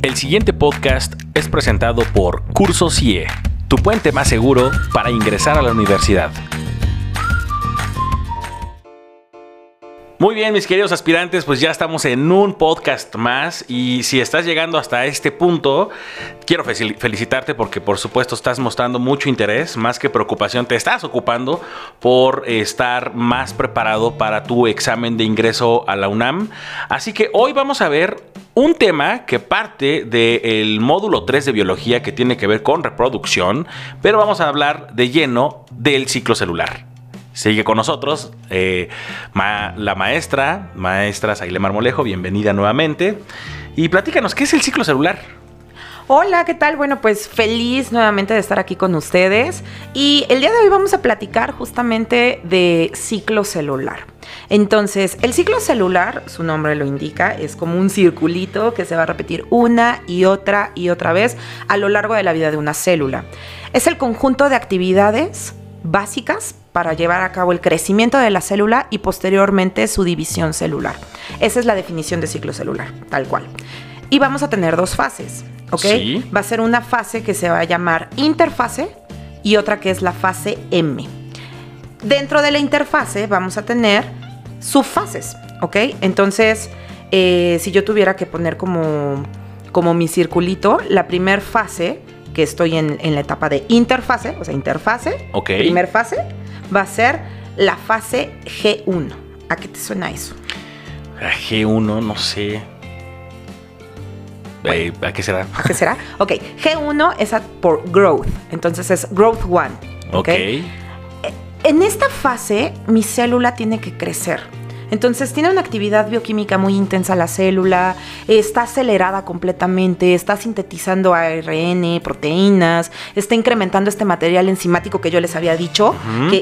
El siguiente podcast es presentado por Curso CIE, tu puente más seguro para ingresar a la universidad. Muy bien, mis queridos aspirantes, pues ya estamos en un podcast más y si estás llegando hasta este punto, quiero felicitarte porque por supuesto estás mostrando mucho interés, más que preocupación, te estás ocupando por estar más preparado para tu examen de ingreso a la UNAM. Así que hoy vamos a ver un tema que parte del módulo 3 de biología que tiene que ver con reproducción, pero vamos a hablar de lleno del ciclo celular. Sigue con nosotros eh, la maestra, maestra Saile Marmolejo, bienvenida nuevamente. Y platícanos, ¿qué es el ciclo celular? Hola, ¿qué tal? Bueno, pues feliz nuevamente de estar aquí con ustedes. Y el día de hoy vamos a platicar justamente de ciclo celular. Entonces, el ciclo celular, su nombre lo indica, es como un circulito que se va a repetir una y otra y otra vez a lo largo de la vida de una célula. Es el conjunto de actividades básicas para llevar a cabo el crecimiento de la célula y posteriormente su división celular. Esa es la definición de ciclo celular, tal cual. Y vamos a tener dos fases, ¿ok? Va a ser una fase que se va a llamar interfase y otra que es la fase M. Dentro de la interfase vamos a tener subfases, ¿ok? Entonces, eh, si yo tuviera que poner como, como mi circulito, la primera fase que estoy en, la etapa de interfase, o sea, interfase, okay. primer fase, va a ser la fase G1. ¿A qué te suena eso? G1, no sé. Eh, ¿A qué será? ¿A qué será? Ok, G1 es por growth, entonces es growth 1. ok. En esta fase, mi célula tiene que crecer. Entonces tiene una actividad bioquímica muy intensa la célula, está acelerada completamente, está sintetizando ARN, proteínas, está incrementando este material enzimático que yo les había dicho,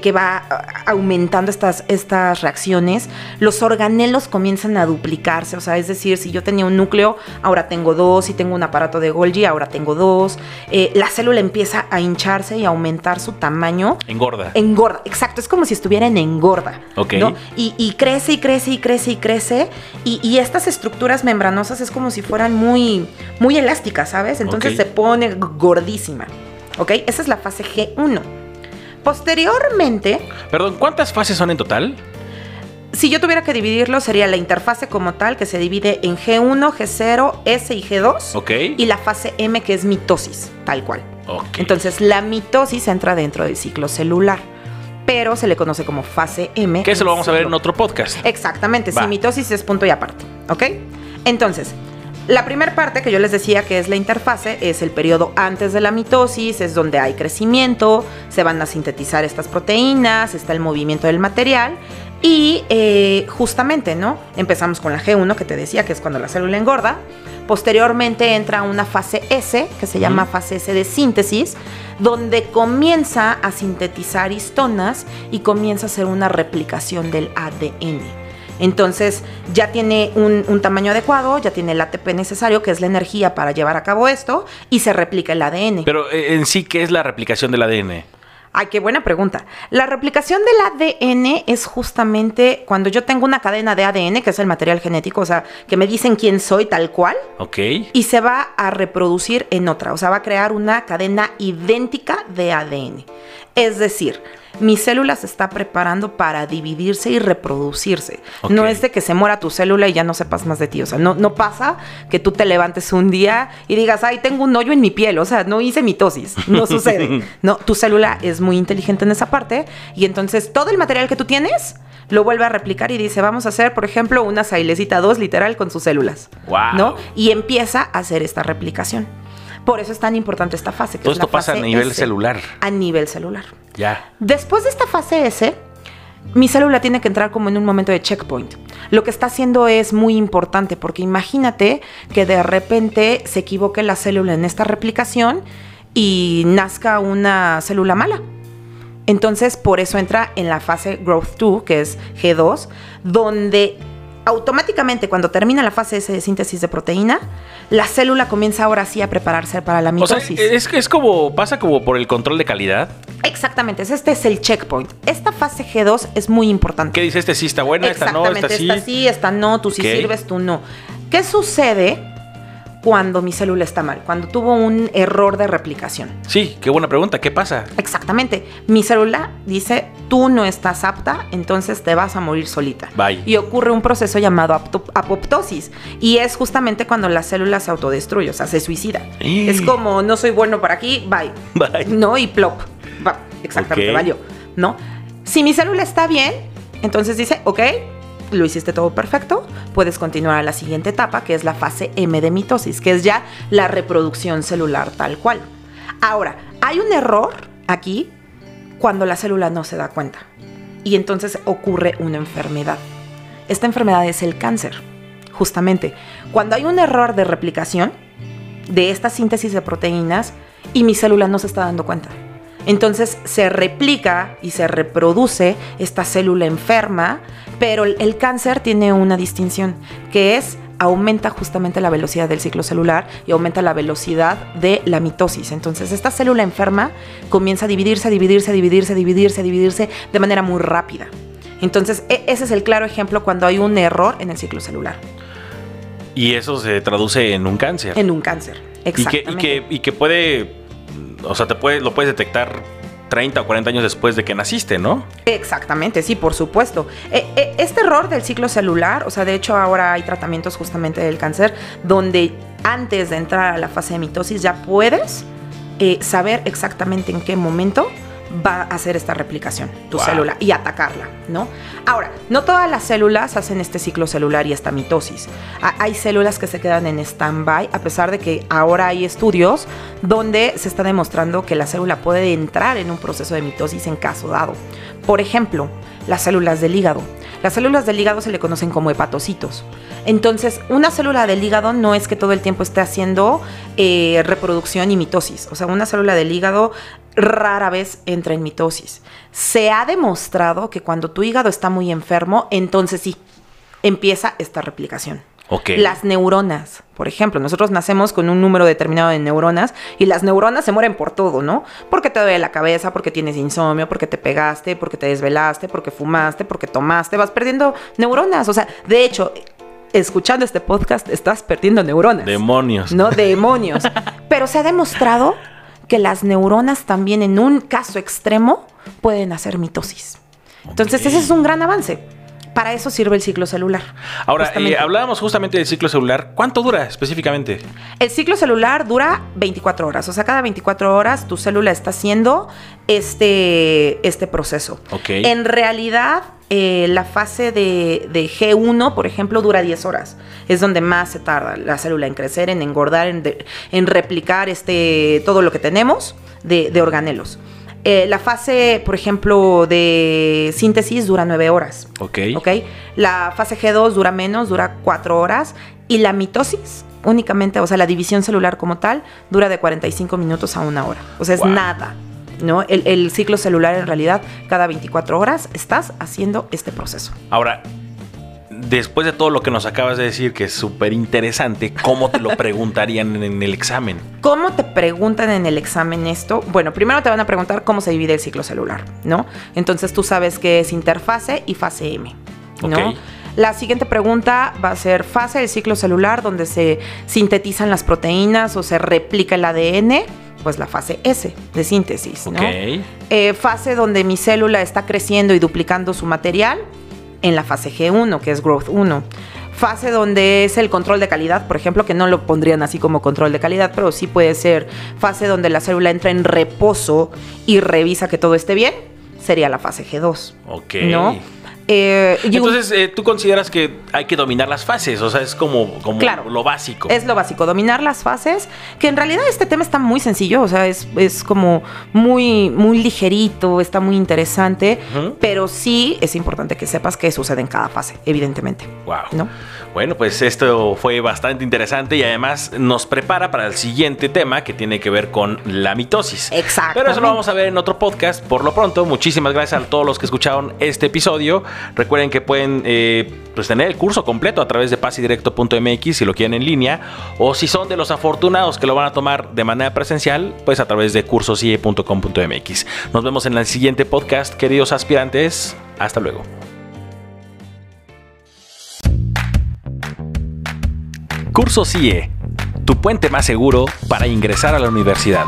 que, va aumentando estas, estas reacciones. Los organelos comienzan a duplicarse, o sea, es decir, si yo tenía un núcleo, ahora tengo dos, si tengo un aparato de Golgi, ahora tengo dos. Eh, la célula empieza a hincharse y a aumentar su tamaño. Engorda. Engorda, exacto, es como si estuviera en engorda. Ok. Y, y crece crece y crece y crece. Y, estas estructuras membranosas es como si fueran muy, muy elásticas, ¿sabes? Entonces se pone gordísima. ¿Ok? Esa es la fase G1. Posteriormente. Perdón, ¿cuántas fases son en total? Si yo tuviera que dividirlo, sería la interfase como tal, que se divide en G1, G0, S y G2. Ok. Y la fase M, que es mitosis, tal cual. Entonces, la mitosis entra dentro del ciclo celular pero se le conoce como fase M. Que eso lo vamos a ver en otro podcast. Exactamente, si mitosis es punto y aparte, ¿ok? Entonces, la primera parte que yo les decía que es la interfase es el periodo antes de la mitosis, es donde hay crecimiento, se van a sintetizar estas proteínas, está el movimiento del material y eh, justamente, ¿no? Empezamos con la G1 que te decía que es cuando la célula engorda. Posteriormente entra una fase S, que se llama fase S de síntesis, donde comienza a sintetizar histonas y comienza a hacer una replicación del ADN. Entonces ya tiene un, tamaño adecuado, ya tiene el ATP necesario, que es la energía para llevar a cabo esto, y se replica el ADN. Pero eh, en sí, ¿qué es la replicación del ADN? Ay, qué buena pregunta. La replicación del ADN es justamente cuando yo tengo una cadena de ADN, que es el material genético, o sea, que me dicen quién soy tal cual. Ok. Y se va a reproducir en otra, o sea, va a crear una cadena idéntica de ADN. Es decir, mi célula se está preparando para dividirse y reproducirse. No es de que se muera tu célula y ya no sepas más de ti. O sea, no, no pasa que tú te levantes un día y digas, ay, tengo un hoyo en mi piel. O sea, no hice mitosis. No sucede. no, tu célula es muy inteligente en esa parte y entonces todo el material que tú tienes lo vuelve a replicar y dice, vamos a hacer, por ejemplo, una sailecita 2 literal con sus células. Wow. ¿No? Y empieza a hacer esta replicación. Por eso es tan importante esta fase. Que Todo esto pasa a nivel celular. A nivel celular. Después de esta fase S, mi célula tiene que entrar como en un momento de checkpoint. Lo que está haciendo es muy importante porque imagínate que de repente se equivoque la célula en esta replicación y nazca una célula mala. Entonces, por eso entra en la fase Growth 2, que es G2, donde automáticamente cuando termina la fase S de síntesis de proteína, la célula comienza ahora sí a prepararse para la mitosis. O sea, es, es como, pasa como por el control de calidad. Exactamente, este es el checkpoint. Esta fase G2 es muy importante. ¿Qué dice? Este sí está buena, esta no, esta sí. Esta sí, esta no, tú sí sirves, tú no. ¿Qué sucede cuando mi célula está mal, cuando tuvo un error de replicación. Sí, qué buena pregunta. ¿Qué pasa? Exactamente. Mi célula dice, tú no estás apta, entonces te vas a morir solita. Bye. Y ocurre un proceso llamado apoptosis. Y es justamente cuando la célula se autodestruye, o sea, se suicida. ¡Eh! Es como, no soy bueno para aquí, bye. Bye. No, y plop. Exactamente, valió. ¿No? Si mi célula está bien, entonces dice, ok, lo hiciste todo perfecto, puedes continuar a la siguiente etapa, que es la fase M de mitosis, que es ya la reproducción celular tal cual. Ahora, hay un error aquí cuando la célula no se da cuenta. Y entonces ocurre una enfermedad. Esta enfermedad es el cáncer, justamente. Cuando hay un error de replicación de esta síntesis de proteínas y mi célula no se está dando cuenta. Entonces se replica y se reproduce esta célula enferma, pero el, cáncer tiene una distinción, que es aumenta justamente la velocidad del ciclo celular y aumenta la velocidad de la mitosis. Entonces esta célula enferma comienza a dividirse, a dividirse, a dividirse, a dividirse, a dividirse de manera muy rápida. Entonces e- ese es el claro ejemplo cuando hay un error en el ciclo celular, Y eso se traduce en un cáncer. en un cáncer. y, que, Exactamente. y, que, y que puede, o sea, te puede, lo puedes detectar 30 o 40 años después de que naciste, ¿no? Exactamente, sí, por supuesto. Eh, eh, este error del ciclo celular, o sea, de hecho ahora hay tratamientos justamente del cáncer donde antes de entrar a la fase de mitosis ya puedes eh, saber exactamente en qué momento va a hacer esta replicación tu Wow. célula y atacarla, ¿no? Ahora, no todas las células hacen este ciclo celular y esta mitosis. Ha- Hay células que se quedan en stand-by, a pesar de que ahora hay estudios donde se está demostrando que la célula puede entrar en un proceso de mitosis en caso dado. Por ejemplo, las células del hígado. Las células del hígado se le conocen como hepatocitos. Entonces, una célula del hígado no es que todo el tiempo esté haciendo eh, reproducción y mitosis. O sea, una célula del hígado rara vez entra en mitosis. Se ha demostrado que cuando tu hígado está muy enfermo, entonces sí, empieza esta replicación. Las neuronas, por ejemplo, nosotros nacemos con un número determinado de neuronas y las neuronas se mueren por todo, ¿no? Porque te duele la cabeza, porque tienes insomnio, porque te pegaste, porque te desvelaste, porque fumaste, porque tomaste, vas perdiendo neuronas. O sea, de hecho, escuchando este podcast estás perdiendo neuronas. Demonios. No, demonios. Pero se ha demostrado que las neuronas también en un caso extremo pueden hacer mitosis. Entonces, ese es un gran avance. Para eso sirve el ciclo celular. Ahora, Justamente. eh, hablábamos justamente del ciclo celular. ¿Cuánto dura específicamente? El ciclo celular dura 24 horas. O sea, cada 24 horas tu célula está haciendo este, este proceso. Ok. En realidad, eh, la fase de, de G1, por ejemplo, dura 10 horas. Es donde más se tarda la célula en crecer, en engordar, en, de- en replicar este, todo lo que tenemos de, de organelos. Eh, la fase, por ejemplo, de síntesis dura 9 horas. Ok. ¿ok? La fase G2 dura menos, dura 4 horas. Y la mitosis únicamente, o sea, la división celular como tal, dura de 45 minutos a una hora. O sea, es Wow. nada. ¿No? El, el ciclo celular en realidad, cada 24 horas estás haciendo este proceso. Ahora, después de todo lo que nos acabas de decir, que es súper interesante, ¿cómo te lo preguntarían en el examen? ¿Cómo te preguntan en el examen esto? Bueno, primero te van a preguntar cómo se divide el ciclo celular, ¿no? Entonces tú sabes que es interfase y fase M, ¿no? La siguiente pregunta va a ser fase del ciclo celular, donde se sintetizan las proteínas o se replica el ADN, pues la fase S de síntesis, ¿no? Ok. Eh, fase donde mi célula está creciendo y duplicando su material en la fase G1, que es Growth 1. Fase donde es el control de calidad, por ejemplo, que no lo pondrían así como control de calidad, pero sí puede ser fase donde la célula entra en reposo y revisa que todo esté bien, sería la fase G2. Ok. ¿No? Eh, Entonces, eh, tú consideras que hay que dominar las fases, o sea, es como, como Claro. lo básico. Es lo básico, dominar las fases, que en realidad este tema está muy sencillo, o sea, es, es como muy, muy ligerito, está muy interesante, pero sí es importante que sepas qué sucede en cada fase, evidentemente. Wow. ¿No? Bueno, pues esto fue bastante interesante y además nos prepara para el siguiente tema que tiene que ver con la mitosis. Exactamente. Pero eso lo vamos a ver en otro podcast. Por lo pronto, muchísimas gracias a todos los que escucharon este episodio. Recuerden que pueden eh, pues tener el curso completo a través de pasidirecto.mx si lo quieren en línea o si son de los afortunados que lo van a tomar de manera presencial, pues a través de cursosie.com.mx. Nos vemos en el siguiente podcast, queridos aspirantes. Hasta luego. Curso CIE. tu puente más seguro para ingresar a la universidad.